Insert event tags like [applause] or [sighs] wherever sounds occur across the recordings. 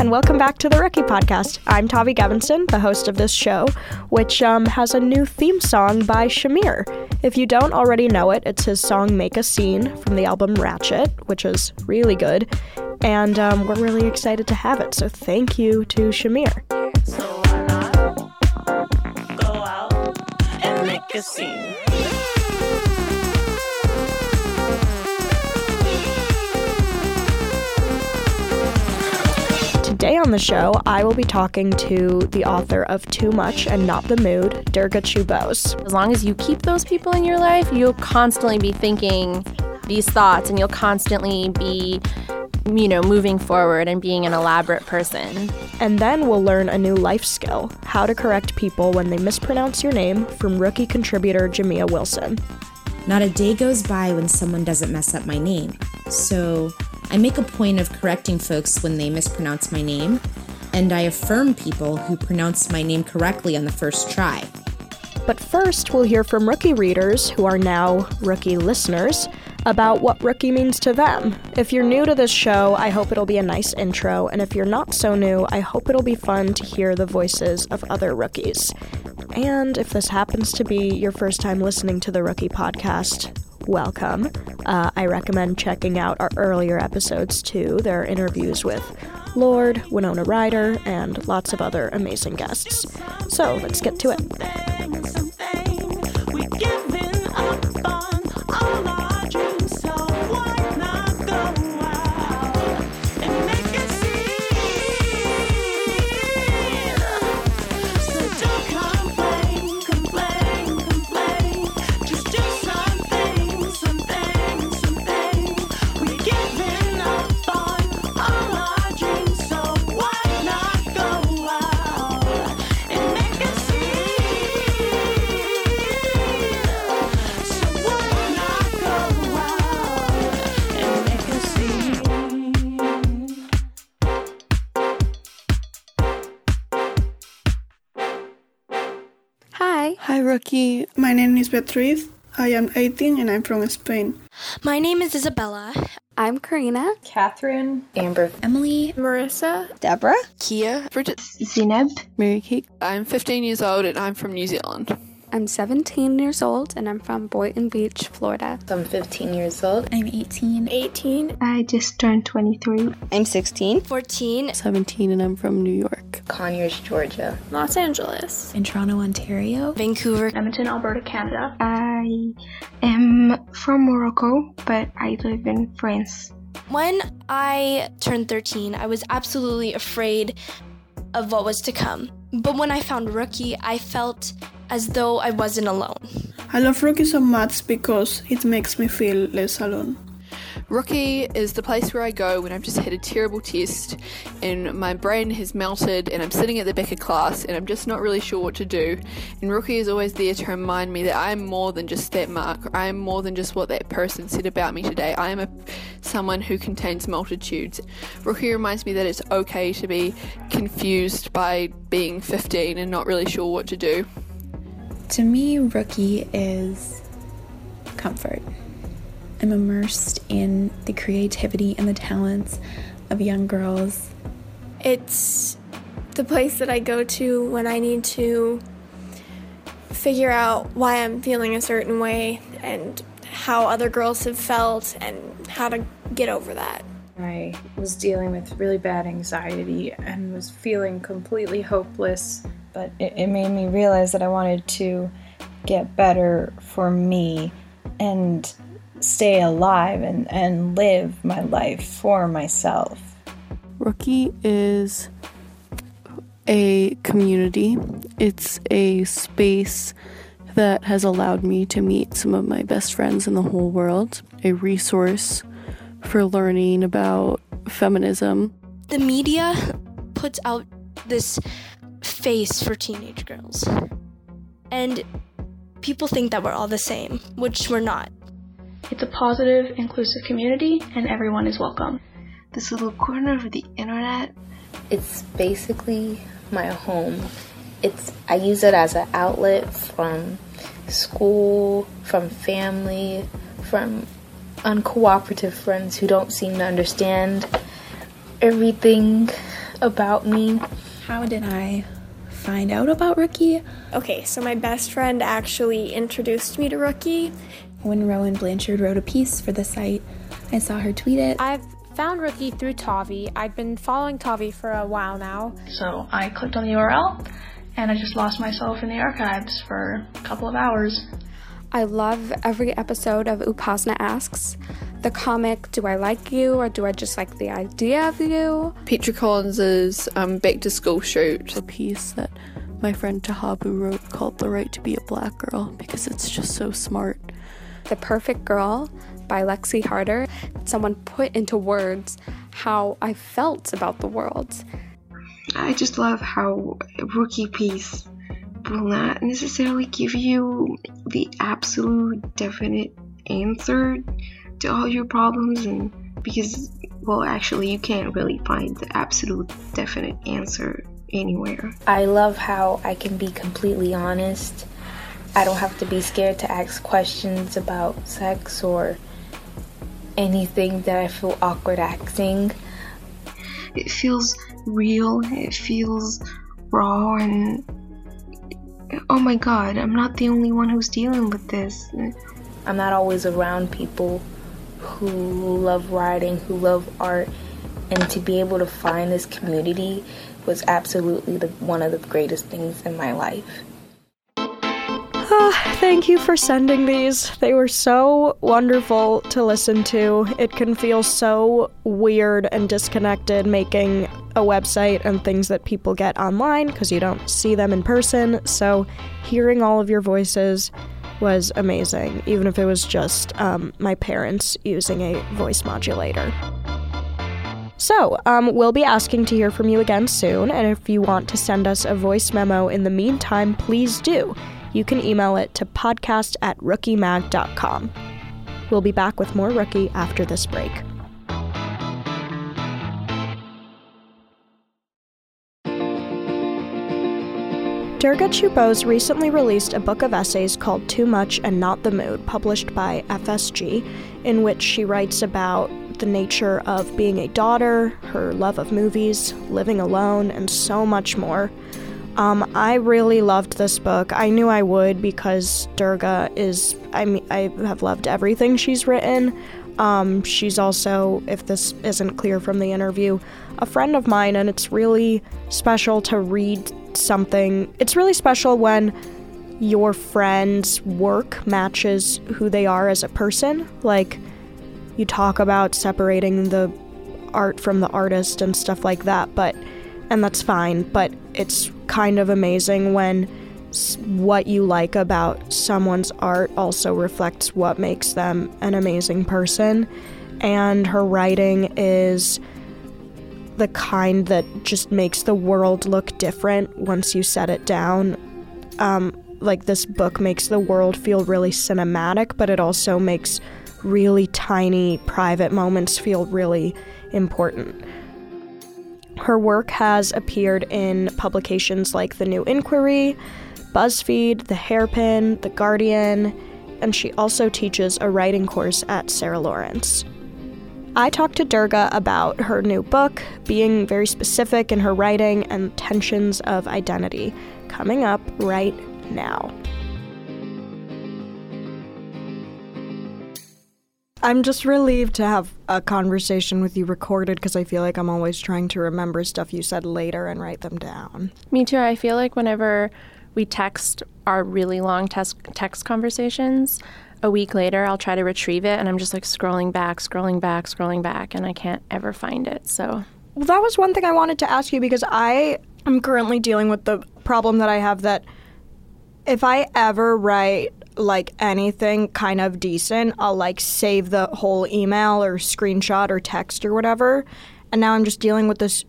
and welcome back to the Rookie Podcast. I'm Tavi Gevinson, the host of this show, which um, has a new theme song by Shamir. If you don't already know it, it's his song Make a Scene from the album Ratchet, which is really good, and um, we're really excited to have it, so thank you to Shamir. So Today on the show, I will be talking to the author of Too Much and Not the Mood, Durga Chew-Bose. As long as you keep those people in your life, you'll constantly be thinking these thoughts and you'll constantly be, you know, moving forward and being an elaborate person. And then we'll learn a new life skill how to correct people when they mispronounce your name from rookie contributor Jamia Wilson. Not a day goes by when someone doesn't mess up my name. So I make a point of correcting folks when they mispronounce my name, and I affirm people who pronounce my name correctly on the first try. But first, we'll hear from rookie readers who are now rookie listeners about what rookie means to them. If you're new to this show, I hope it'll be a nice intro, and if you're not so new, I hope it'll be fun to hear the voices of other rookies. And if this happens to be your first time listening to the Rookie Podcast, welcome. Uh, I recommend checking out our earlier episodes too. There are interviews with Lorde, Winona Ryder, and lots of other amazing guests. So let's get to it. Is Beatriz. I am 18 and I'm from Spain. my name is Isabella. I'm Karina. Catherine, Amber, Emily, Marissa. Deborah. Kia. Bridget. Zineb, Mary Kate. I'm 15 years old and I'm from New Zealand. I'm 17 years old and I'm from Boynton Beach, Florida. I'm 15 years old. I'm 18. 18. I just turned 23. I'm 16. 14. 17 and I'm from New York. Conyers, Georgia. Los Angeles. In Toronto, Ontario. Vancouver. Edmonton, Alberta, Canada. I am from Morocco, but I live in France. When I turned 13, I was absolutely afraid of what was to come. But when I found Rookie, I felt as though I wasn't alone. I love Rookie so much because it makes me feel less alone. Rookie is the place where I go when I've just had a terrible test and my brain has melted and I'm sitting at the back of class and I'm just not really sure what to do. And Rookie is always there to remind me that I'm more than just that mark. I am more than just what that person said about me today. I am a someone who contains multitudes. Rookie reminds me that it's okay to be confused by being 15 and not really sure what to do. To me, rookie is comfort. I'm immersed in the creativity and the talents of young girls. It's the place that I go to when I need to figure out why I'm feeling a certain way and how other girls have felt and how to get over that. I was dealing with really bad anxiety and was feeling completely hopeless, but it, it made me realize that I wanted to get better for me and stay alive and, and live my life for myself. Rookie is a community. It's a space that has allowed me to meet some of my best friends in the whole world, a resource for learning about feminism. The media puts out this face for teenage girls. And people think that we're all the same, which we're not. It's a positive, inclusive community, and everyone is welcome. This little corner of the internet, it's basically my home. It's I use it as an outlet from school, from family, from uncooperative friends who don't seem to understand everything about me. How did I find out about Rookie? Okay, so my best friend actually introduced me to Rookie. When Rowan Blanchard wrote a piece for the site, I saw her tweet it. I've found Rookie through Tavi. I've been following Tavi for a while now. So I clicked on the URL and I just lost myself in the archives for a couple of hours. I love every episode of Upasna Asks. The comic, Do I Like You or Do I Just Like the Idea of You? Petra Collins's um, Back to School shoot. A piece that my friend Tahabu wrote called The Right to Be a Black Girl because it's just so smart. The Perfect Girl by Lexi Harder. Someone put into words how I felt about the world. I just love how Rookie Piece will not necessarily give you the absolute definite answer to all your problems and because well actually you can't really find the absolute definite answer anywhere. I love how I can be completely honest. I don't have to be scared to ask questions about sex or anything that I feel awkward asking. It feels real, it feels raw and oh my god, I'm not the only one who's dealing with this. I'm not always around people who love writing, who love art, and to be able to find this community was absolutely the, one of the greatest things in my life. [sighs] Thank you for sending these. They were so wonderful to listen to. It can feel so weird and disconnected making a website and things that people get online because you don't see them in person. So, hearing all of your voices was amazing, even if it was just um, my parents using a voice modulator. So, um, we'll be asking to hear from you again soon, and if you want to send us a voice memo in the meantime, please do. You can email it to podcast at rookiemag.com. We'll be back with more Rookie after this break. Durga Chew-Bose recently released a book of essays called Too Much and Not the Mood, published by FSG, in which she writes about the nature of being a daughter, her love of movies, living alone, and so much more. Um, I really loved this book. I knew I would because Durga is, I mean, I have loved everything she's written. Um, she's also, if this isn't clear from the interview, a friend of mine, and it's really special to read something. It's really special when your friend's work matches who they are as a person. Like, you talk about separating the art from the artist and stuff like that, but, and that's fine, but it's kind of amazing when what you like about someone's art also reflects what makes them an amazing person. And her writing is the kind that just makes the world look different once you set it down. Um, like this book makes the world feel really cinematic, but it also makes really tiny private moments feel really important. Her work has appeared in publications like The New Inquiry, BuzzFeed, The Hairpin, The Guardian, and she also teaches a writing course at Sarah Lawrence. I talked to Durga about her new book, being very specific in her writing, and tensions of identity, coming up right now. I'm just relieved to have a conversation with you recorded because I feel like I'm always trying to remember stuff you said later and write them down. Me too. I feel like whenever we text our really long text text conversations, a week later I'll try to retrieve it and I'm just like scrolling back, scrolling back, scrolling back and I can't ever find it. So Well, that was one thing I wanted to ask you because I am currently dealing with the problem that I have that if I ever write like anything kind of decent, I'll like save the whole email or screenshot or text or whatever. And now I'm just dealing with this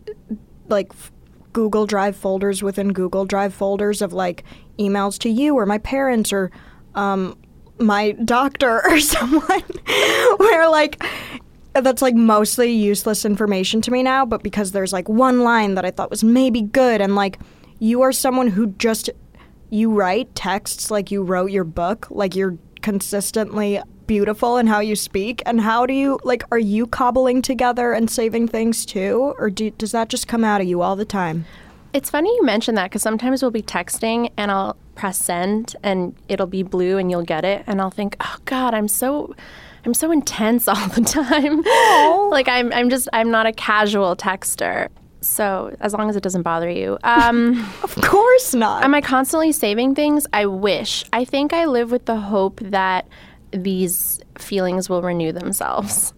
like Google Drive folders within Google Drive folders of like emails to you or my parents or um, my doctor [laughs] or someone [laughs] where like that's like mostly useless information to me now, but because there's like one line that I thought was maybe good and like you are someone who just you write texts like you wrote your book, like you're consistently beautiful in how you speak. And how do you like? Are you cobbling together and saving things too, or do, does that just come out of you all the time? It's funny you mention that because sometimes we'll be texting and I'll press send and it'll be blue and you'll get it and I'll think, oh God, I'm so. I'm so intense [laughs] all the time. like I'm I'm just I'm not a casual texter. So as long as it doesn't bother you. Um [laughs] Of course not. Am I constantly saving things? I wish. I think I live with the hope that these feelings will renew themselves.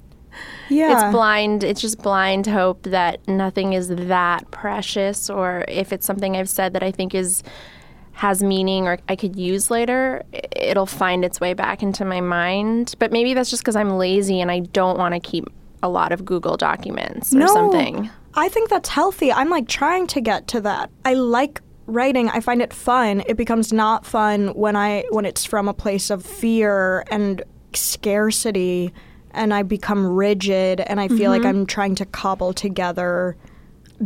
Yeah. It's blind. It's just blind hope that nothing is that precious, or if it's something I've said that I think is has meaning or I could use later, it'll find its way back into my mind. But maybe that's just because I'm lazy and I don't want to keep a lot of Google documents or no, something. I think that's healthy. I'm like trying to get to that. I like writing. I find it fun. It becomes not fun when I when it's from a place of fear and scarcity and I become rigid and I feel like Mhm. I'm trying to cobble together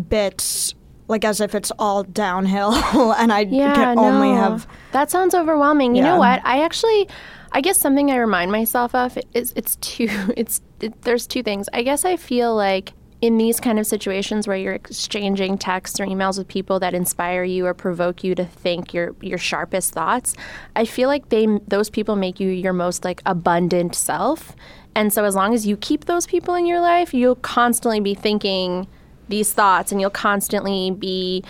bits like as if it's all downhill [laughs] and I Yeah, can only no. have That sounds overwhelming. You Yeah. know what? I actually, I guess something I remind myself of is it's two. [laughs] It's it, there's two things. I guess I feel like in these kind of situations where you're exchanging texts or emails with people that inspire you or provoke you to think your your sharpest thoughts, I feel like they those people make you your most like abundant self. And so as long as you keep those people in your life, you'll constantly be thinking these thoughts and you'll constantly be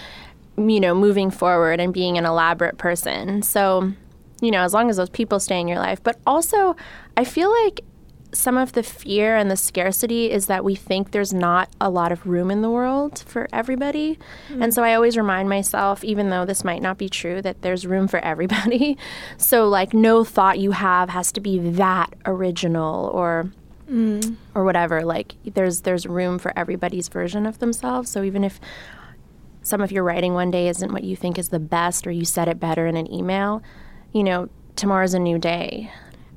you know, moving forward and being an elaborate person. So, you know, as long as those people stay in your life. But also, I feel like some of the fear and the scarcity is that we think there's not a lot of room in the world for everybody. And so I always remind myself, even though this might not be true, that there's room for everybody. [laughs] so, like, no thought you have has to be that original or Mm. or whatever like there's there's room for everybody's version of themselves so even if some of your writing one day isn't what you think is the best or you said it better in an email you know tomorrow's a new day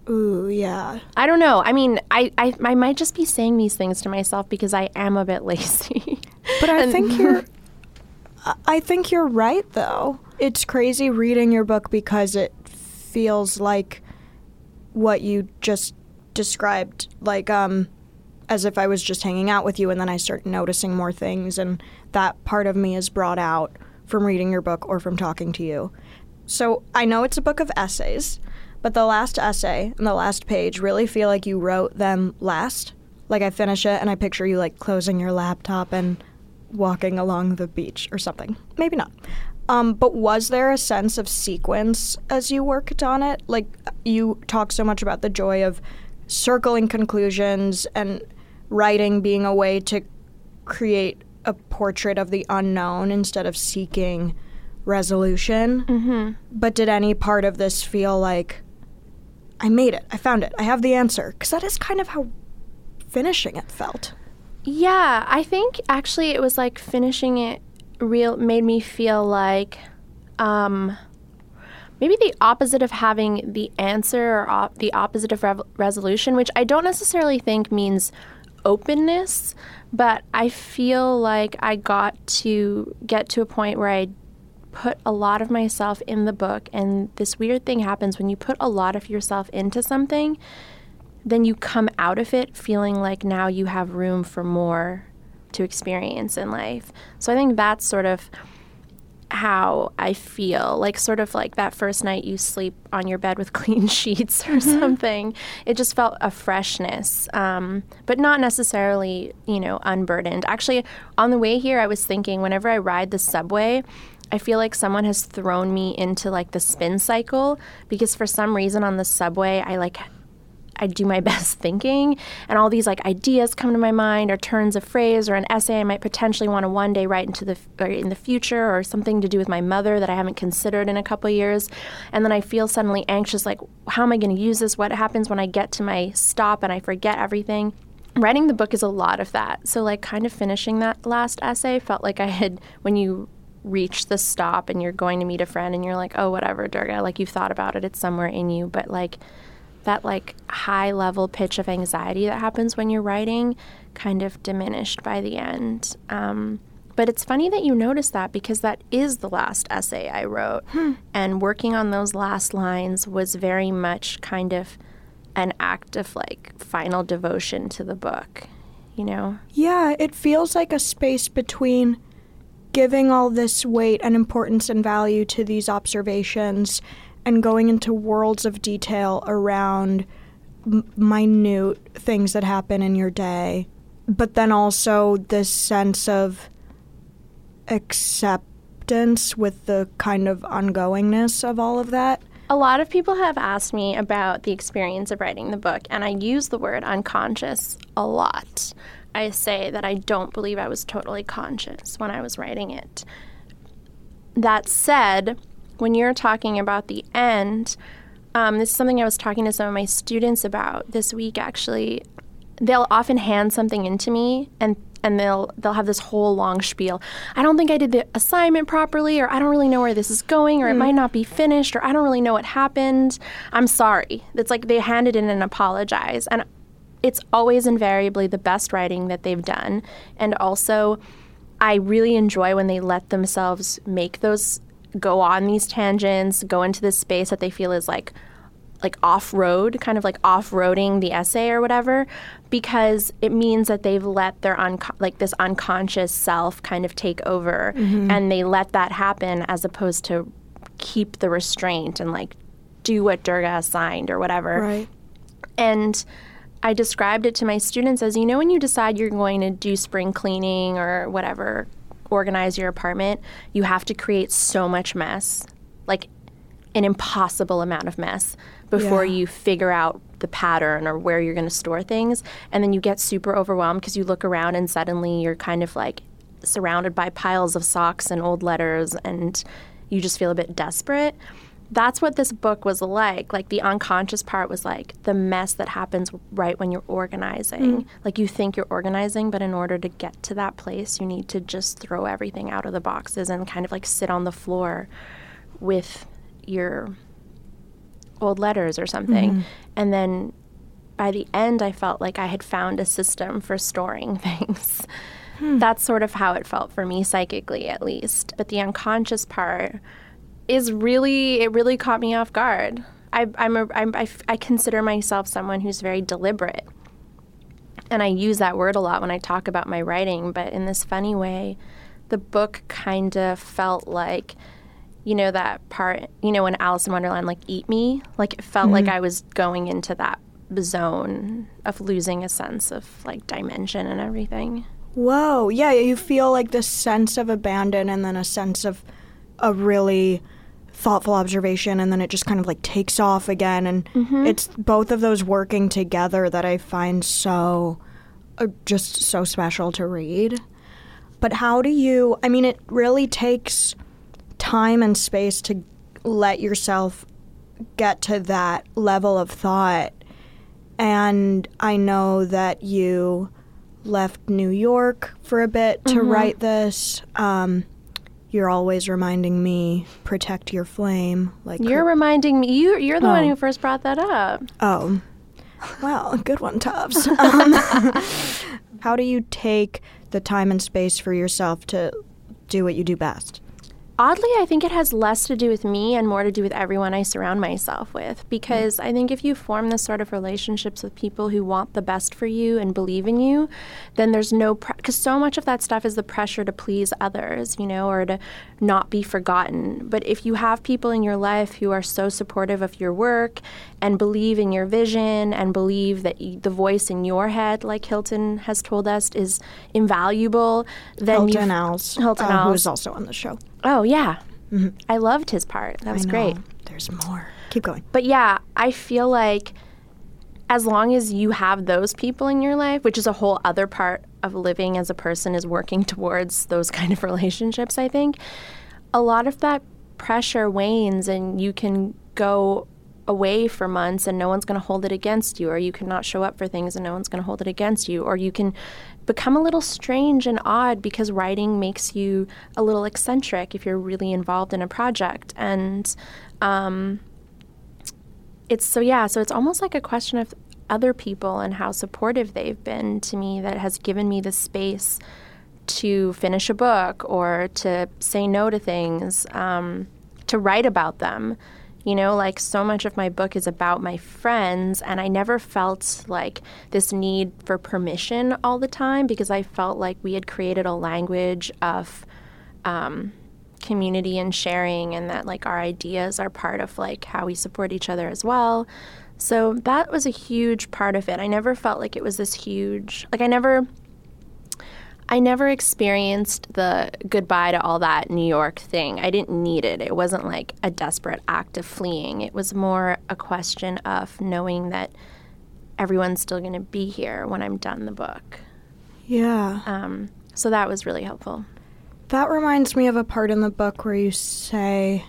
Ooh, yeah. i don't know i mean i i, I might just be saying these things to myself because i am a bit [laughs] lazy But I And- think [laughs] you're I- I think you're right though. It's crazy reading your book because it feels like what you just described like um as if I was just hanging out with you and then I start noticing more things and that part of me is brought out from reading your book or from talking to you. So, I know it's a book of essays, but the last essay and the last page really feel like you wrote them last. Like I finish it and I picture you like closing your laptop and walking along the beach or something. Maybe not. Um, but was there a sense of sequence as you worked on it? Like you talk so much about the joy of circling conclusions and writing being a way to create a portrait of the unknown instead of seeking resolution. Mm-hmm. But did any part of this feel like I made it, I found it, I have the answer? Because that is kind of how finishing it felt. Yeah, I think actually it was like finishing it real made me feel like um maybe the opposite of having the answer or op- the opposite of rev- resolution, which I don't necessarily think means openness, but I feel like I got to get to a point where I put a lot of myself in the book and this weird thing happens when you put a lot of yourself into something then you come out of it feeling like now you have room for more to experience in life. So I think that's sort of how I feel. Like, sort of like that first night you sleep on your bed with [laughs] clean sheets or something. It just felt a freshness, um, but not necessarily, you know, unburdened. Actually, on the way here, I was thinking whenever I ride the subway, I feel like someone has thrown me into like the spin cycle because for some reason on the subway, I like I do my [laughs] best thinking, and all these like ideas come to my mind, or turns of phrase, or an essay I might potentially want to one day write into the in the future, or something to do with my mother that I haven't considered in a couple years, and then I feel suddenly anxious, like how am I going to use this? What happens when I get to my stop and I forget everything? Writing the book is a lot of that. So like kind of finishing that last essay felt like I had when you reach the stop and you're going to meet a friend and you're like, oh whatever, Durga, like you've thought about it, it's somewhere in you, but like that like high level pitch of anxiety that happens when you're writing kind of diminished by the end. Um, but it's funny that you notice that because that is the last essay I wrote. And working on those last lines was very much kind of an act of like final devotion to the book, you know? Yeah, it feels like a space between giving all this weight and importance and value to these observations and going into worlds of detail around m- minute things that happen in your day, but then also this sense of acceptance with the kind of ongoingness of all of that. A lot of people have asked me about the experience of writing the book, and I use the word unconscious a lot. I say that I don't believe I was totally conscious when I was writing it. That said, when you're talking about the end, um, this is something I was talking to some of my students about this week actually. They'll often hand something into me and and they'll they'll have this whole long spiel. I don't think I did the assignment properly or I don't really know where this is going or it Mm. might not be finished or I don't really know what happened. I'm sorry. It's like they handed in and apologize and it's always invariably the best writing that they've done. And also I really enjoy when they let themselves make those go on these tangents, go into this space that they feel is like like off road, kind of like off roading the essay or whatever, because it means that they've let their unco- like this unconscious self kind of take over, Mhm. and they let that happen as opposed to keep the restraint and like do what Durga assigned or whatever. Right. And I described it to my students as you know, when you decide you're going to do spring cleaning or whatever, organize your apartment, you have to create so much mess, like an impossible amount of mess before Yeah. you figure out the pattern or where you're going to store things. And then you get super overwhelmed because you look around and suddenly you're kind of like surrounded by piles of socks and old letters and you just feel a bit desperate that's what this book was like. Like the unconscious part was like the mess that happens right when you're organizing. Mm. Like you think you're organizing, but in order to get to that place, you need to just throw everything out of the boxes and kind of like sit on the floor with your old letters or something. Mhm. And then by the end, I felt like I had found a system for storing [laughs] things. That's sort of how it felt for me psychically, at least. But the unconscious part is really, it really caught me off guard. I, I'm a, I'm, I, f- I consider myself someone who's very deliberate. And I use that word a lot when I talk about my writing, but in this funny way, the book kind of felt like, you know, that part, you know, when Alice in Wonderland, like, eat me, like, it felt like Mhm. I was going into that zone of losing a sense of, like, dimension and everything. Whoa, yeah, you feel like this sense of abandon and then a sense of a really thoughtful observation and then it just kind of like takes off again and Mhm. it's both of those working together that I find so uh, just so special to read. But how do you I mean it really takes time and space to let yourself get to that level of thought. And I know that you left New York for a bit to Mhm. write this. Um, you're always reminding me protect your flame. Like You're reminding me, you, you're the one Oh. who first brought that up. Oh, well, good one, Tubbs. Um, [laughs] how do you take the time and space for yourself to do what you do best? Oddly, I think it has less to do with me and more to do with everyone I surround myself with. Because I think if you form this sort of relationships with people who want the best for you and believe in you, then there's no, because so much of that stuff is the pressure to please others, you know, or to not be forgotten. But if you have people in your life who are so supportive of your work and believe in your vision and believe that y- the voice in your head, like Hilton has told us, is invaluable, then you Hilton Als, Hilton uh, who Als. is also on the show. Oh yeah, mm-hmm. I loved his part. That was great. There's more. Keep going. But yeah, I feel like as long as you have those people in your life, which is a whole other part of living as a person, is working [laughs] towards those kind of relationships. I think a lot of that pressure wanes, and you can go away for months and no one's going to hold it against you or you can not show up for things and no one's going to hold it against you or you can become a little strange and odd because writing makes you a little eccentric if you're really involved in a project. And um, it's so yeah so it's almost like a question of other people and how supportive they've been to me that has given me the space to finish a book or to say no to things um, to write about them You know, like so much of my book is about my friends, and I never felt like this need for permission all the time because I felt like we had created a language of um, community and sharing, and that like our ideas are part of like how we support each other as well. So that was a huge part of it. I never felt like it was this huge, like, I never. I never experienced the goodbye to all that New York thing. I didn't need it. It wasn't like a desperate act of fleeing. It was more a question of knowing that everyone's still going to be here when I'm done the book. Yeah. Um, so that was really helpful. That reminds me of a part in the book where you say,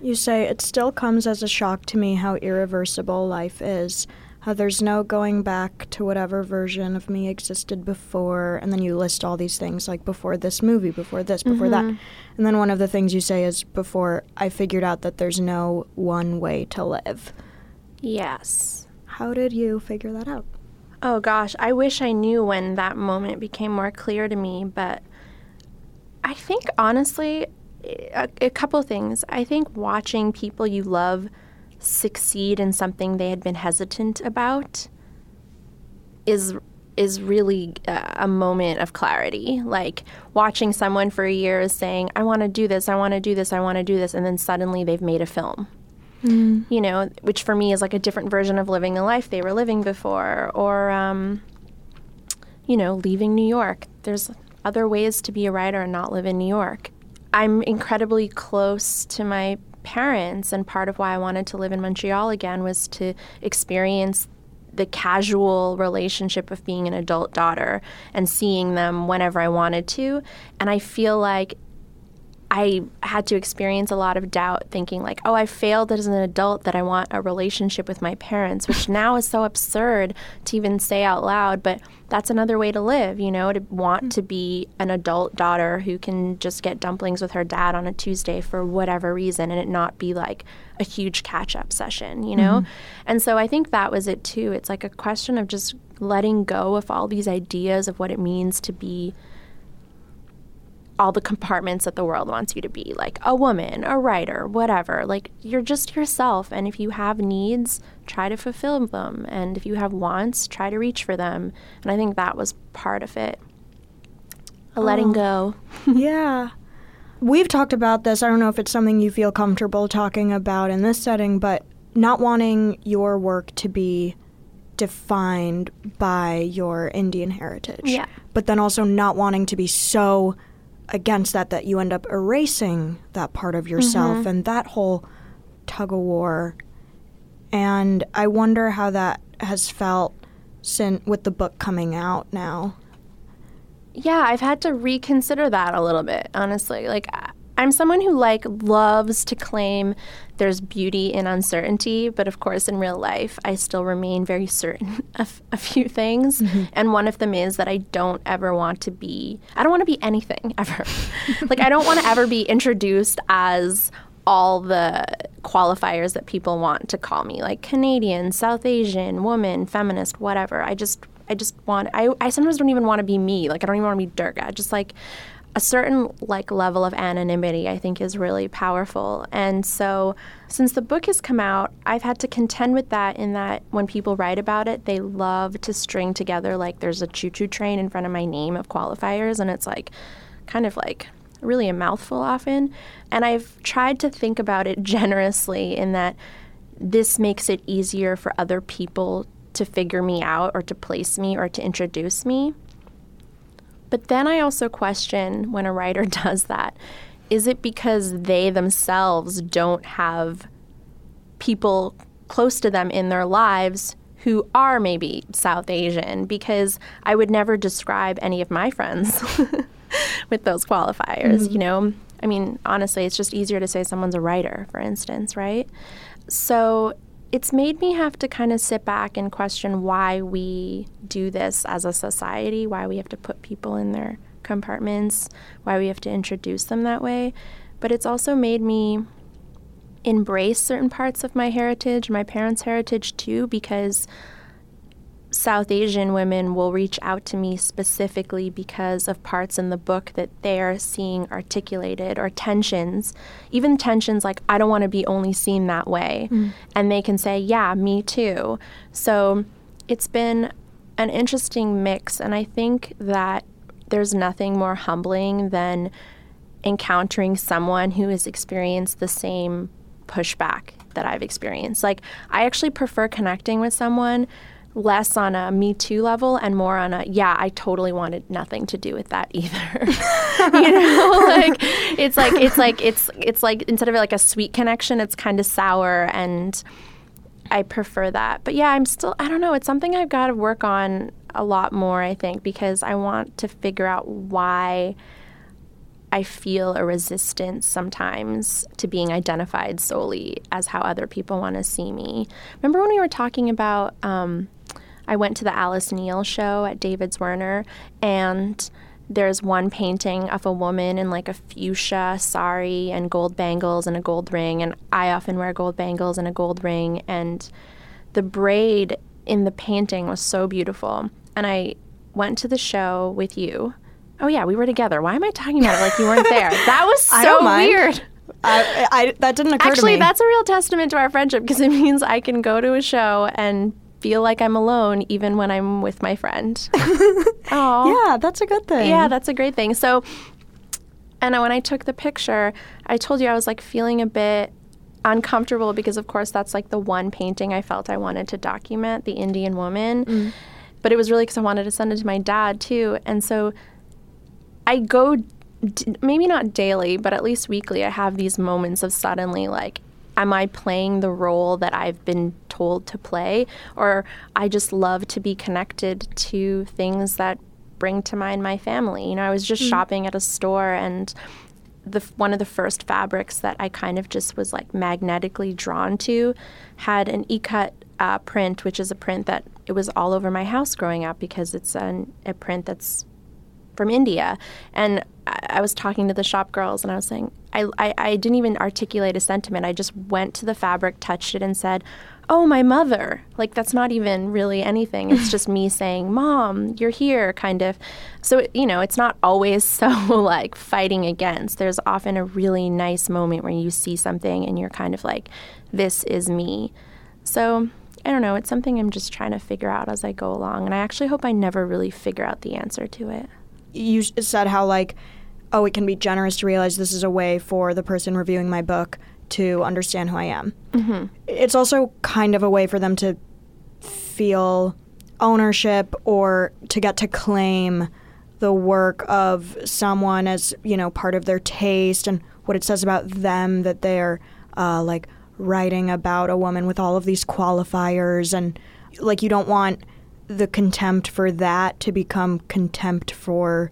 you say, it still comes as a shock to me how irreversible life is. How there's no going back to whatever version of me existed before. And then you list all these things like before this movie, before this, before that. Mhm. And then one of the things you say is before I figured out that there's no one way to live. Yes. How did you figure that out? Oh gosh, I wish I knew when that moment became more clear to me, but I think honestly, a, a couple things. I think watching people you love succeed in something they had been hesitant about is is really a, a moment of clarity. Like watching someone for years saying, "I want to do this, I want to do this, I want to do this," and then suddenly they've made a film you know, which for me is like a different version of living the life they were living before, or, um, you know, leaving New York. There's other ways to be a writer and not live in New York. I'm incredibly close to my parents, and part of why I wanted to live in Montreal again was to experience the casual relationship of being an adult daughter and seeing them whenever I wanted to. And I feel like I had to experience a lot of doubt thinking like, oh, I failed as an adult that I want a relationship with my parents, which [laughs] now is so absurd to even say out loud, but that's another way to live, you know, to want to be an adult daughter who can just get dumplings with her dad on a Tuesday for whatever reason and it not be like a huge catch up session, you know? Mhm. And so I think that was it too. It's like a question of just letting go of all these ideas of what it means to be all the compartments that the world wants you to be like a woman, a writer, whatever. Like you're just yourself. And if you have needs, try to fulfill them. And if you have wants, try to reach for them. And I think that was part of it. A letting Oh. go. [laughs] yeah. We've talked about this. I don't know if it's something you feel comfortable talking about in this setting, but not wanting your work to be defined by your Indian heritage. Yeah. But then also not wanting to be so against that that you end up erasing that part of yourself Mhm. and that whole tug of war. And I wonder how that has felt since with the book coming out now. Yeah, I've had to reconsider that a little bit, honestly. Like I- I'm someone who like loves to claim there's beauty in uncertainty, but of course in real life I still remain very certain [laughs] of a few things. Mm-hmm. And one of them is that I don't ever want to be I don't want to be anything [laughs] ever. like I don't want to ever be introduced as all the qualifiers that people want to call me like Canadian, South Asian, woman, feminist, whatever. I just I just want I I sometimes don't even want to be me. Like I don't even want to be Durga. Just like a certain like level of anonymity I think is really powerful. And so since the book has come out, I've had to contend with that in that when people write about it, they love to string together like there's a choo-choo train in front of my name of qualifiers and it's like kind of like really a mouthful often. And I've tried to think about it [laughs] generously in that this makes it easier for other people to figure me out or to place me or to introduce me. But then I also question when a writer [laughs] does that is it because they themselves don't have people close to them in their lives who are maybe South Asian? Because I would never describe any of my friends [laughs] with those qualifiers, Mhm. you know? I mean, honestly, it's just easier to say someone's a writer, for instance, right? So it's made me have to kind of sit back and question why we do this as a society, why we have to put people in their compartments, why we have to introduce them that way. But it's also made me embrace certain parts of my heritage, my parents' heritage too, because South Asian women will reach out to me specifically because of parts in the book that they're seeing articulated or tensions, even tensions like, I don't want to be only seen that way. Mm. And they can say, Yeah, me too. So it's been an interesting mix. And I think that there's nothing more humbling than encountering someone who has experienced the same pushback that I've experienced. Like, I actually prefer connecting with someone less on a me too level and more on a yeah i totally wanted nothing to do with that either [laughs] you know [laughs] like it's like it's like it's it's like instead of like a sweet connection it's kind of sour and i prefer that but yeah i'm still i don't know it's something i've got to work on a lot more i think because i want to figure out why I feel a resistance sometimes to being identified solely as how other people want to see me. Remember when we were talking about, um, I went to the Alice Neel show at David Zwirner, and there's one painting of a woman in like a fuchsia sari and gold bangles and a gold ring, and I often wear gold bangles and a gold ring, and the braid in the painting was so beautiful. And I went to the show with you. Oh yeah, we were together. Why am I talking about it like you weren't there? [laughs] That was so weird. I, I, that didn't occur Actually, to me. Actually, that's a real testament to our friendship because it means I can go to a show and feel like I'm alone even when I'm with my friend. [laughs] oh. Yeah, that's a good thing. Yeah, that's a great thing. So, and when I took the picture, I told you I was like feeling a bit uncomfortable because, of course, that's like the one painting I felt I wanted to document the Indian woman. Mm. But it was really because I wanted to send it to my dad too. And so I go, d- maybe not daily, but at least weekly, I have these moments of suddenly like, am I playing the role that I've been told to play? Or I just love to be connected to things that bring to mind my family. You know, I was just Mm. shopping at a store and the one of the first fabrics that I kind of just was like magnetically drawn to had an ikat uh, print, which is a print that it was all over my house growing up because it's an, a print that's from India. And I, was talking to the shop girls and I was saying, I, I, I didn't even articulate a sentiment. I just went to the fabric, touched it, and said, Oh, my mother. Like, that's not even really anything. It's [laughs] just me saying, Mom, you're here, kind of. So, you know, it's not always [laughs] so like fighting against. There's often a really nice moment where you see something and you're kind of like, This is me. So, I don't know. It's something I'm just trying to figure out as I go along. And I actually hope I never really figure out the answer to it. you said how like oh it can be generous to realize this is a way for the person reviewing my book to understand who i am Mm-hmm. it's also kind of a way for them to feel ownership or to get to claim the work of someone as you know part of their taste and what it says about them that they're uh, like writing about a woman with all of these qualifiers and like you don't want the contempt for that to become contempt for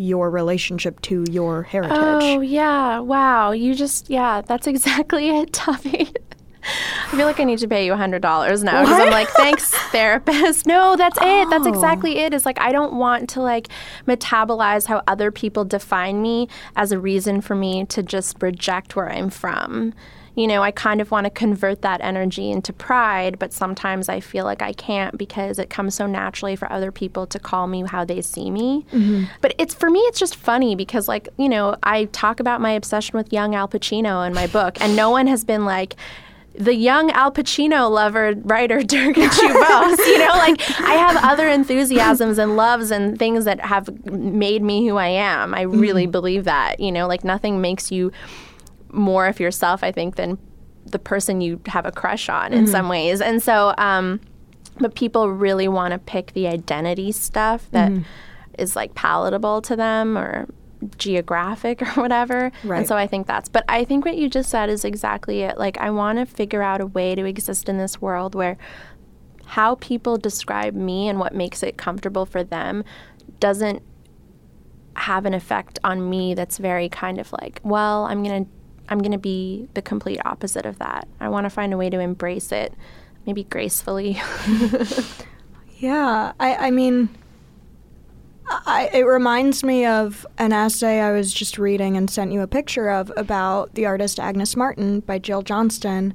your relationship to your heritage. Oh, yeah. Wow. You just, yeah, that's exactly it, [laughs] Tuffy. I feel like I need to pay you $100 now because I'm like, thanks, therapist. No, that's it. That's Oh. exactly it. It's like, I don't want to like metabolize how other people define me as a reason for me to just reject where I'm from. You know, I kind of want to convert that energy into pride, but sometimes I feel like I can't because it comes so naturally for other people to call me how they see me. Mhm. But it's for me, it's just funny because, like, you know, I talk about my obsession with young Al Pacino in my book, and no one has been like, the young Al Pacino lover writer [laughs] Durga Chew-Bose. you know, like I have other enthusiasms and loves and things that have made me who I am. I really believe that. You know, like nothing makes you more of yourself, I think, than the person you have a crush on in Mhm. some ways. And so, um, but people really want to pick the identity stuff that is Mhm. like palatable to them or geographic [laughs] or whatever. Right. And so I think that's, but I think what you just said is exactly it. Like, I want to figure out a way to exist in this world where how people describe me and what makes it comfortable for them doesn't have an effect on me that's very kind of like, well, I'm going to I'm going to be the complete opposite of that. I want to find a way to embrace it, maybe gracefully. [laughs] Yeah, I, I mean, I, it reminds me of an essay I was just reading and sent you a picture of about the artist Agnes Martin by Jill Johnston,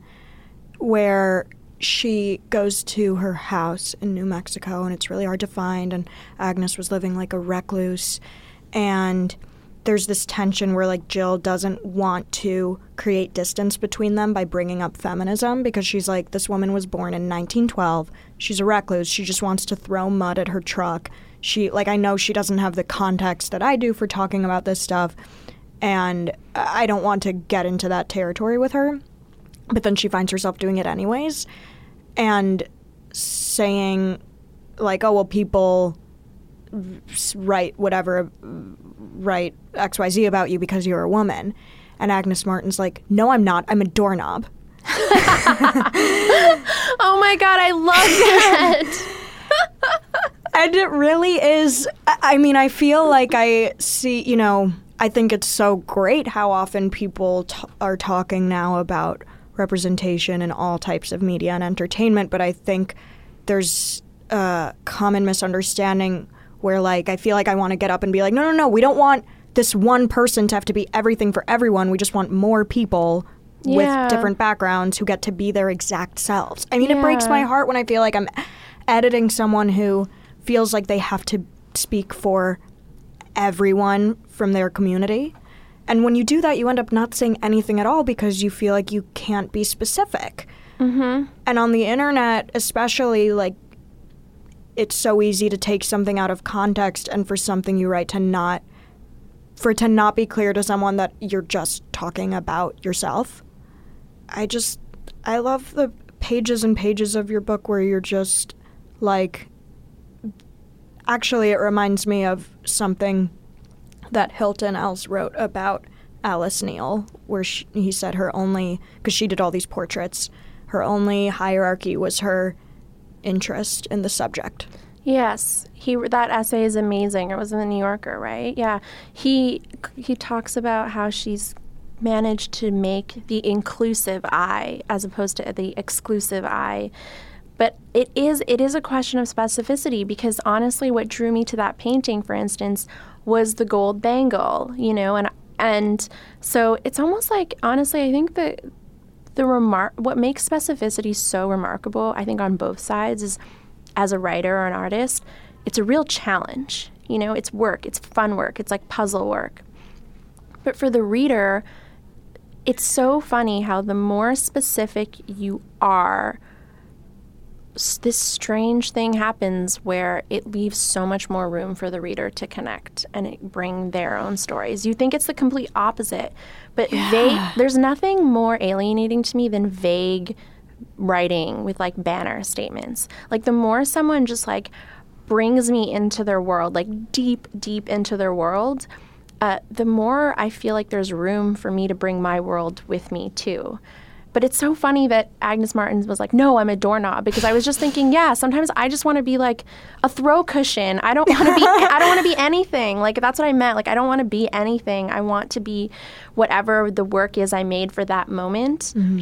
where she goes to her house in New Mexico and it's really hard to find and Agnes was living like a recluse and there's this tension where like Jill doesn't want to create distance between them by bringing up feminism because she's like this woman was born in 1912 she's a recluse. She just wants to throw mud at her truck. She like I know she doesn't have the context that I do for talking about this stuff and I don't want to get into that territory with her but then she finds herself doing it anyways and saying like oh well people write whatever write xyz about you because you're a woman. And agnes martin's like no i'm not. I'm a doorknob. [laughs] Oh my god, I love [laughs] that. and it really is I- mean i feel like i see you know i think it's so great how often people t- are talking now about representation in all types of media and entertainment but i think there's a common misunderstanding where like i feel like i want to get up and be like no no no we don't want this one person to have to be everything for everyone we just want more people Yeah. with different backgrounds who get to be their exact selves i mean it breaks my heart when i feel like i'm editing someone who feels like they have to speak for everyone from their community. And when you do that, you end up not saying anything at all because you feel like you can't be specific. Mm-hmm. And on the internet, especially, like, it's so easy to take something out of context and for something you write to not, for it to not be clear to someone that you're just talking about yourself. I just, I love the pages and pages of your book where you're just like, actually, it reminds me of something that Hilton Als wrote about Alice Neel, where she, he said her only, because she did all these portraits, her only hierarchy was her interest in the subject. Yes, he that essay is amazing. It was in the New Yorker, right? Yeah, he he talks about how she's managed to make the inclusive I as opposed to the exclusive I. But it is it is a question of specificity because honestly, what drew me to that painting, for instance, was the gold bangle. You know, and and so it's almost like honestly, I think that the remark what makes specificity so remarkable i think on both sides is as a writer or an artist it's a real challenge you know? It's work it's fun work it's like puzzle work. But for the reader it's so funny how the more specific you are this strange thing happens where it leaves so much more room for the reader to connect and bring their own stories. You think it's the complete opposite, but vague, there's nothing more alienating to me than vague writing with like banner statements. Like the more someone just like brings me into their world, like deep, deep into their world, uh, the more I feel like there's room for me to bring my world with me too. But it's so funny that Agnes Martin was like, "No, I'm a doorknob," because I was just thinking, yeah, sometimes I just want to be like a throw cushion. I don't want to be. [laughs] I don't want to be anything. Like that's what I meant. Like I don't want to be anything. I want to be whatever the work is I made for that moment, mm-hmm.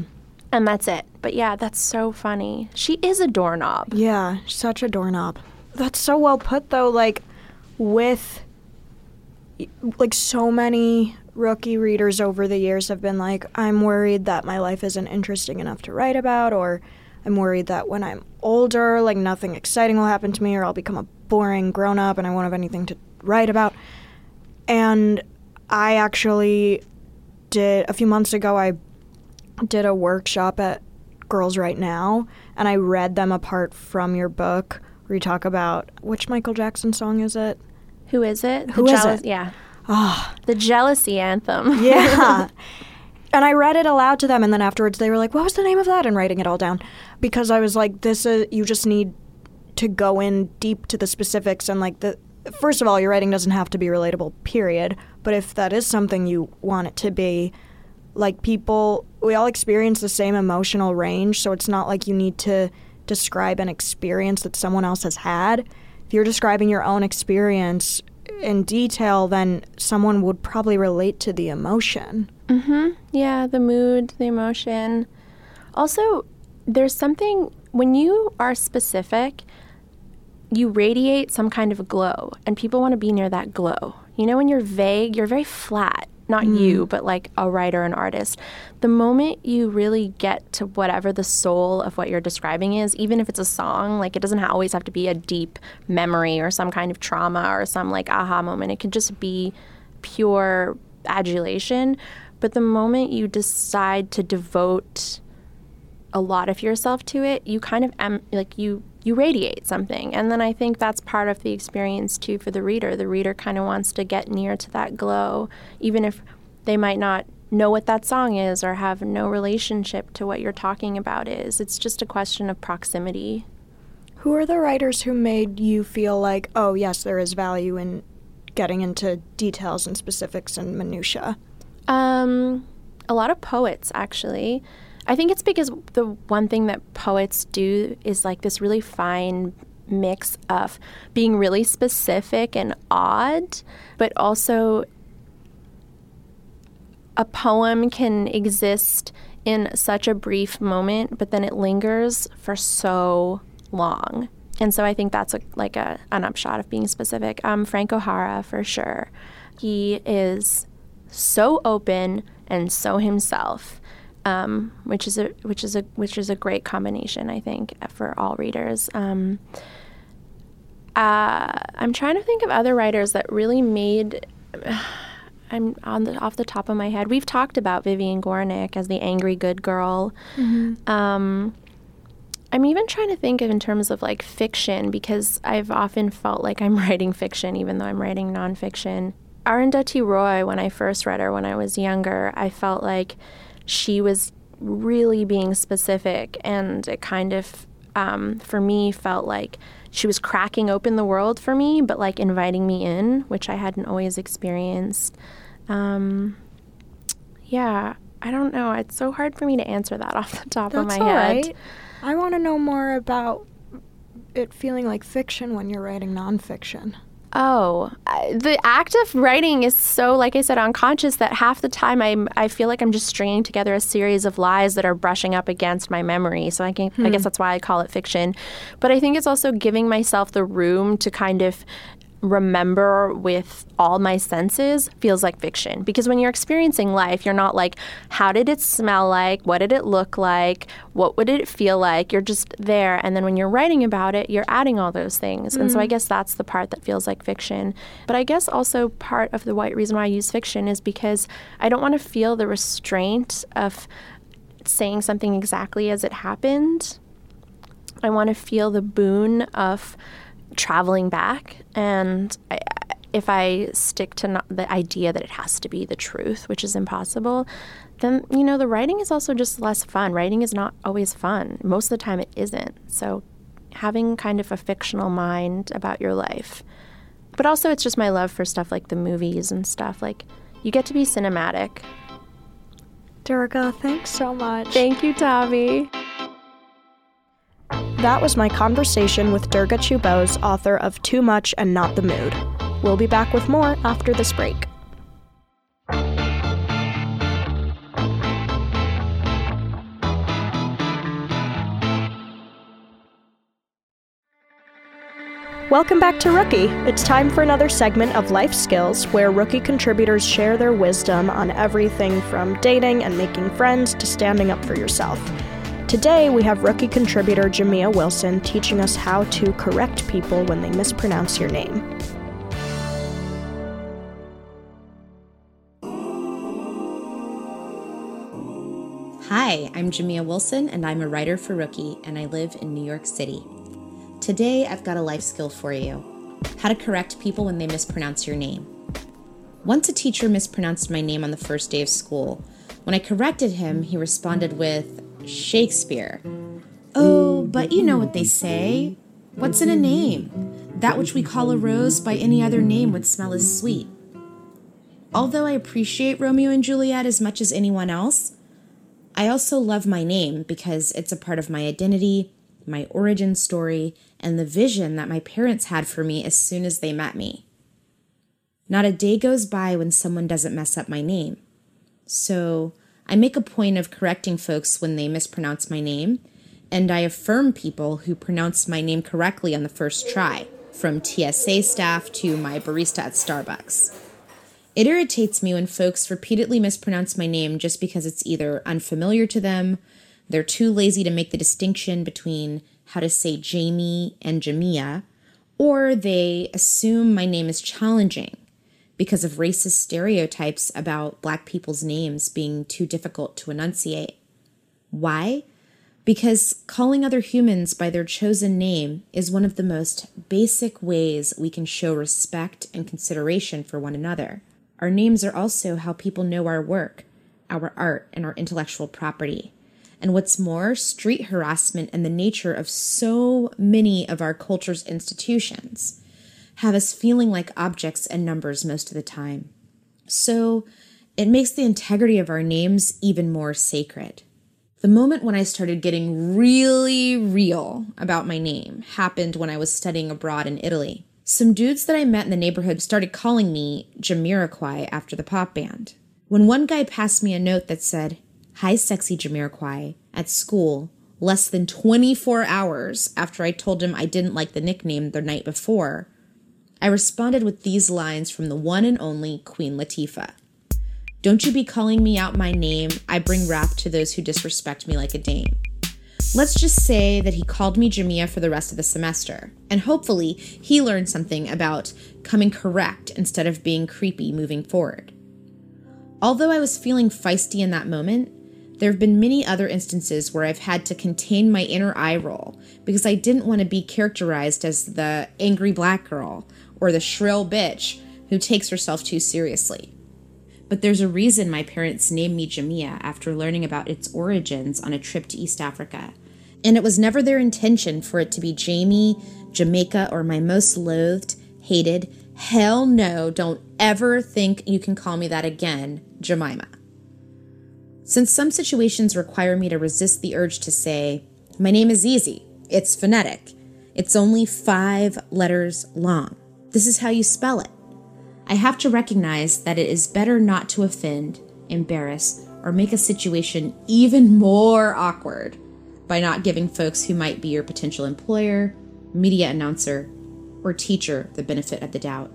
and that's it. But yeah, that's so funny. She is a doorknob. Yeah, such a doorknob. That's so well put, though. Like, with like so many rookie readers over the years have been like, I'm worried that my life isn't interesting enough to write about, or I'm worried that when I'm older, like nothing exciting will happen to me, or I'll become a boring grown up and I won't have anything to write about. And I actually did a few months ago, I did a workshop at Girls Write Now, and I read them apart from your book where you talk about which Michael Jackson song is it? Who is it? Who the is it? Yeah. Ah, The jealousy anthem. [laughs] yeah. and I read it aloud to them, and then afterwards they were like, "What was the name of that?" And writing it all down because I was like, "This is you just need to go in deep to the specifics and like the." First of all, your writing doesn't have to be relatable, period. But if that is something you want it to be, like people, we all experience the same emotional range, so it's not like you need to describe an experience that someone else has had. If you're describing your own experience in detail, then someone would probably relate to the emotion. Mm-hmm. Yeah, the mood, the emotion. Also, there's something when you are specific, you radiate some kind of glow, and people want to be near that glow. You know, when you're vague, you're very flat. Not Mm. you, but like a writer, an artist. The moment you really get to whatever the soul of what you're describing is, even if it's a song, like it doesn't always have to be a deep memory or some kind of trauma or some like aha moment. It can just be pure adulation. But the moment you decide to devote a lot of yourself to it, you kind of am like you you radiate something. And then I think that's part of the experience too for the reader. The reader kind of wants to get near to that glow, even if they might not know what that song is or have no relationship to what you're talking about is. It's just a question of proximity. Who are the writers who made you feel like, oh, yes, there is value in getting into details and specifics and minutia? Um, a lot of poets, actually. I think it's because the one thing that poets do is like this really fine mix of being really specific and odd, but also a poem can exist in such a brief moment, but then it lingers for so long. And so I think that's a, like a, an upshot of being specific. Um, Frank O'Hara, for sure. He is so open and so himself, um, which is a which is a which is a great combination, I think, for all readers. Um, uh, I'm trying to think of other writers that really made. [sighs] I'm on the off the top of my head. We've talked about Vivian Gornick as the angry good girl. Mhm. Um, I'm even trying to think of in terms of like fiction because I've often felt like I'm [laughs] writing fiction even though I'm writing nonfiction. Arundhati Roy, when I first read her when I was younger, I felt like she was really being specific and it kind of, um, for me, felt like she was cracking open the world for me, but like inviting me in, which I hadn't always experienced. Um, yeah, I don't know. It's so hard for me to answer that [laughs] off the top of my head. right. I want to know more about it feeling like fiction when you're writing nonfiction. Oh, the act of writing is so, like I said, unconscious that half the time I'm, I feel like I'm just stringing together a series of lies that are brushing up against my memory. So I can, I Hmm. guess that's why I call it fiction. But I think it's also giving myself the room to kind of remember with all my senses feels like fiction. Because when you're experiencing life you're not like how did it smell like? What did it look like? What would it feel like? You're just there. And then when you're writing about it you're adding all those things. And so i Mm. guess that's the part that feels like fiction. But i guess also part of the white reason why i use fiction is because i don't want to feel the restraint of saying something exactly as it happened. I want to feel the boon of traveling back. And I, if I stick to not the idea that it has to be the truth, which is impossible, then, you know, the writing is also just less fun. Writing is not always fun. Most of the time, it isn't. So having kind of a fictional mind about your life. But also, it's just my love for stuff like the movies and stuff. Like, you get to be cinematic. Durga, thanks so much. Thank you, Tavi. That was my conversation with Durga Chew-Bose, author of Too Much and Not the Mood. We'll be back with more after this break. Welcome back to Rookie. It's time for another segment of Life Skills where rookie contributors share their wisdom on everything from dating and making friends to standing up for yourself. Today, we have rookie contributor Jamia Wilson teaching us how to correct people when they mispronounce your name. Hi, I'm Jamia Wilson, and I'm a writer for Rookie, and I live in New York City. Today, I've got a life skill for you how to correct people when they mispronounce your name. Once a teacher mispronounced my name on the first day of school. When I corrected him, he responded with Shakespeare. Oh, but you know what they say. What's in a name? That which we call a rose by any other name would smell as sweet. Although I appreciate Romeo and Juliet as much as anyone else, I also love my name because it's a part of my identity, my origin story, and the vision that my parents had for me as soon as they met me. Not a day goes by when someone doesn't mess up my name. So I make a point of correcting folks when they mispronounce my name, and I affirm people who pronounce my name correctly on the first try, from TSA staff to my barista at Starbucks. It irritates me when folks repeatedly mispronounce my name just because it's either unfamiliar to them, they're too lazy to make the distinction between how to say Jamie and Jamia, or they assume my name is challenging because of racist stereotypes about black people's names being too difficult to enunciate. Why? Because calling other humans by their chosen name is one of the most basic ways we can show respect and consideration for one another. Our names are also how people know our work, our art, and our intellectual property. And what's more, street harassment and the nature of so many of our culture's institutions have us feeling like objects and numbers most of the time. So it makes the integrity of our names even more sacred. The moment when I started getting really real about my name happened when I was studying abroad in Italy. Some dudes that I met in the neighborhood started calling me Jamiroquai after the pop band. When one guy passed me a note that said, Hi, sexy Jamiroquai, at school, less than 24 hours after I told him I didn't like the nickname the night before, I responded with these lines from the one and only Queen Latifah. Don't you be calling me out my name. I bring wrath to those who disrespect me like a dame. Let's just say that he called me Jamia for the rest of the semester, and hopefully he learned something about coming correct instead of being creepy moving forward. Although I was feeling feisty in that moment, there have been many other instances where I've had to contain my inner eye roll because I didn't want to be characterized as the angry black girl or the shrill bitch who takes herself too seriously. But there's a reason my parents named me Jamia after learning about its origins on a trip to East Africa. And it was never their intention for it to be Jamie, Jamaica, or my most loathed, hated, hell no, don't ever think you can call me that again, Jemima. Since some situations require me to resist the urge to say, my name is easy, it's phonetic, it's only five letters long. This is how you spell it. I have to recognize that it is better not to offend, embarrass, or make a situation even more awkward by not giving folks who might be your potential employer, media announcer, or teacher the benefit of the doubt.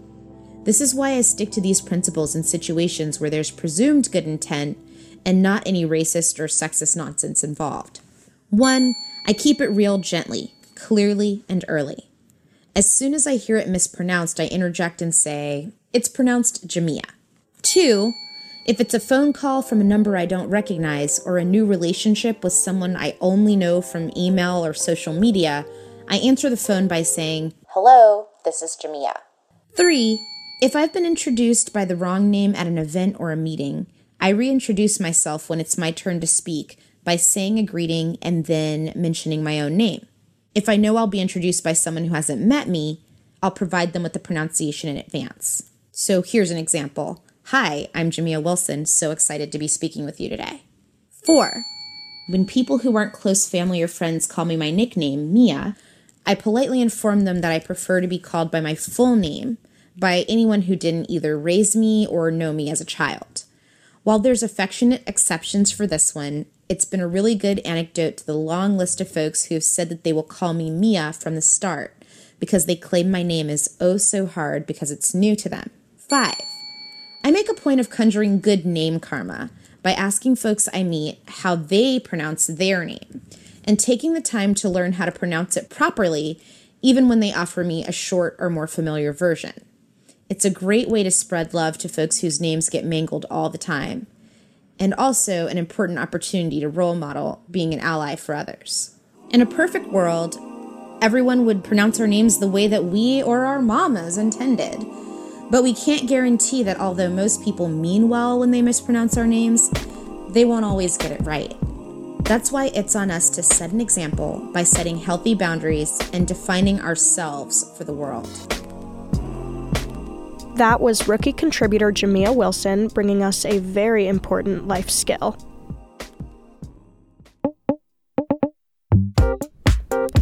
This is why I stick to these principles in situations where there's presumed good intent and not any racist or sexist nonsense involved. One, I keep it real gently, clearly, and early. As soon as I hear it mispronounced, I interject and say, it's pronounced Jamia. Two, if it's a phone call from a number I don't recognize or a new relationship with someone I only know from email or social media, I answer the phone by saying, Hello, this is Jamia. Three, if I've been introduced by the wrong name at an event or a meeting, I reintroduce myself when it's my turn to speak by saying a greeting and then mentioning my own name. If I know I'll be introduced by someone who hasn't met me, I'll provide them with the pronunciation in advance. So here's an example Hi, I'm Jamia Wilson, so excited to be speaking with you today. Four, when people who aren't close family or friends call me my nickname, Mia, I politely inform them that I prefer to be called by my full name by anyone who didn't either raise me or know me as a child. While there's affectionate exceptions for this one, it's been a really good anecdote to the long list of folks who have said that they will call me Mia from the start because they claim my name is oh so hard because it's new to them. Five, I make a point of conjuring good name karma by asking folks I meet how they pronounce their name and taking the time to learn how to pronounce it properly, even when they offer me a short or more familiar version. It's a great way to spread love to folks whose names get mangled all the time, and also an important opportunity to role model being an ally for others. In a perfect world, everyone would pronounce our names the way that we or our mamas intended. But we can't guarantee that although most people mean well when they mispronounce our names, they won't always get it right. That's why it's on us to set an example by setting healthy boundaries and defining ourselves for the world. That was rookie contributor Jamia Wilson bringing us a very important life skill.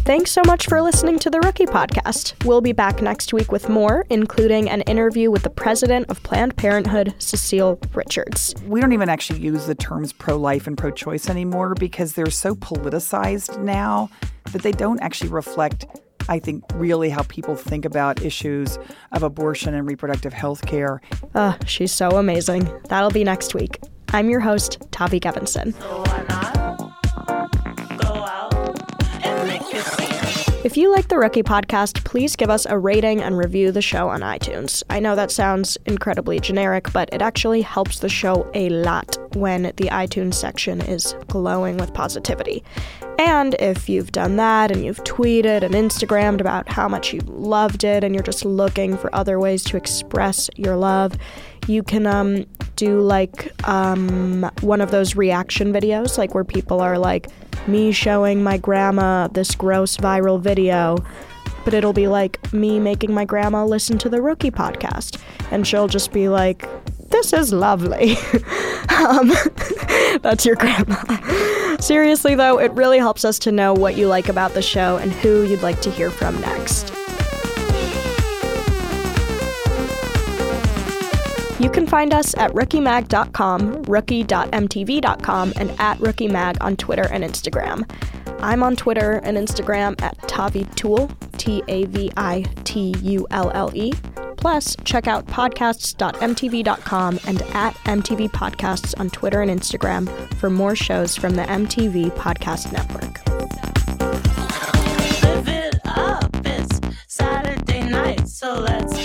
Thanks so much for listening to the Rookie Podcast. We'll be back next week with more, including an interview with the president of Planned Parenthood, Cecile Richards. We don't even actually use the terms pro life and pro choice anymore because they're so politicized now that they don't actually reflect I think, really how people think about issues of abortion and reproductive health care. Uh, she's so amazing. That'll be next week. I'm your host, Tavi Gevinson. If you like the Rookie podcast, please give us a rating and review the show on iTunes. I know that sounds incredibly generic, but it actually helps the show a lot when the iTunes section is glowing with positivity. And if you've done that and you've tweeted and Instagrammed about how much you loved it and you're just looking for other ways to express your love, you can um, do like um, one of those reaction videos, like where people are like, me showing my grandma this gross viral video, but it'll be like me making my grandma listen to the Rookie podcast. And she'll just be like, this is lovely. [laughs] um, [laughs] that's your grandma. [laughs] Seriously, though, it really helps us to know what you like about the show and who you'd like to hear from next. You can find us at rookiemag.com, rookie.mtv.com, and at rookiemag on Twitter and Instagram. I'm on Twitter and Instagram at Tavitulle, T A V I T U L L E. Plus, check out podcasts.mtv.com and at MTV Podcasts on Twitter and Instagram for more shows from the MTV Podcast Network. Live it up, it's Saturday night, so let's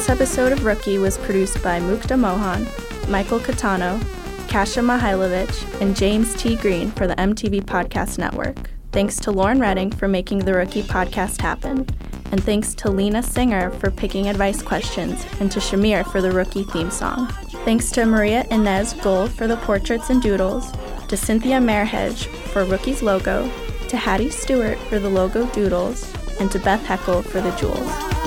This episode of Rookie was produced by Mukta Mohan, Michael Catano, Kasia Mihailovich, and James T. Green for the MTV Podcast Network. Thanks to Lauren Redding for making the Rookie podcast happen. And thanks to Lena Singer for picking advice questions, and to Shamir for the Rookie theme song. Thanks to Maria Ines Gul for the portraits and doodles, to Cynthia Merhej for Rookie's logo, to Hattie Stewart for the logo doodles, and to Beth Hoeckel for the jewels.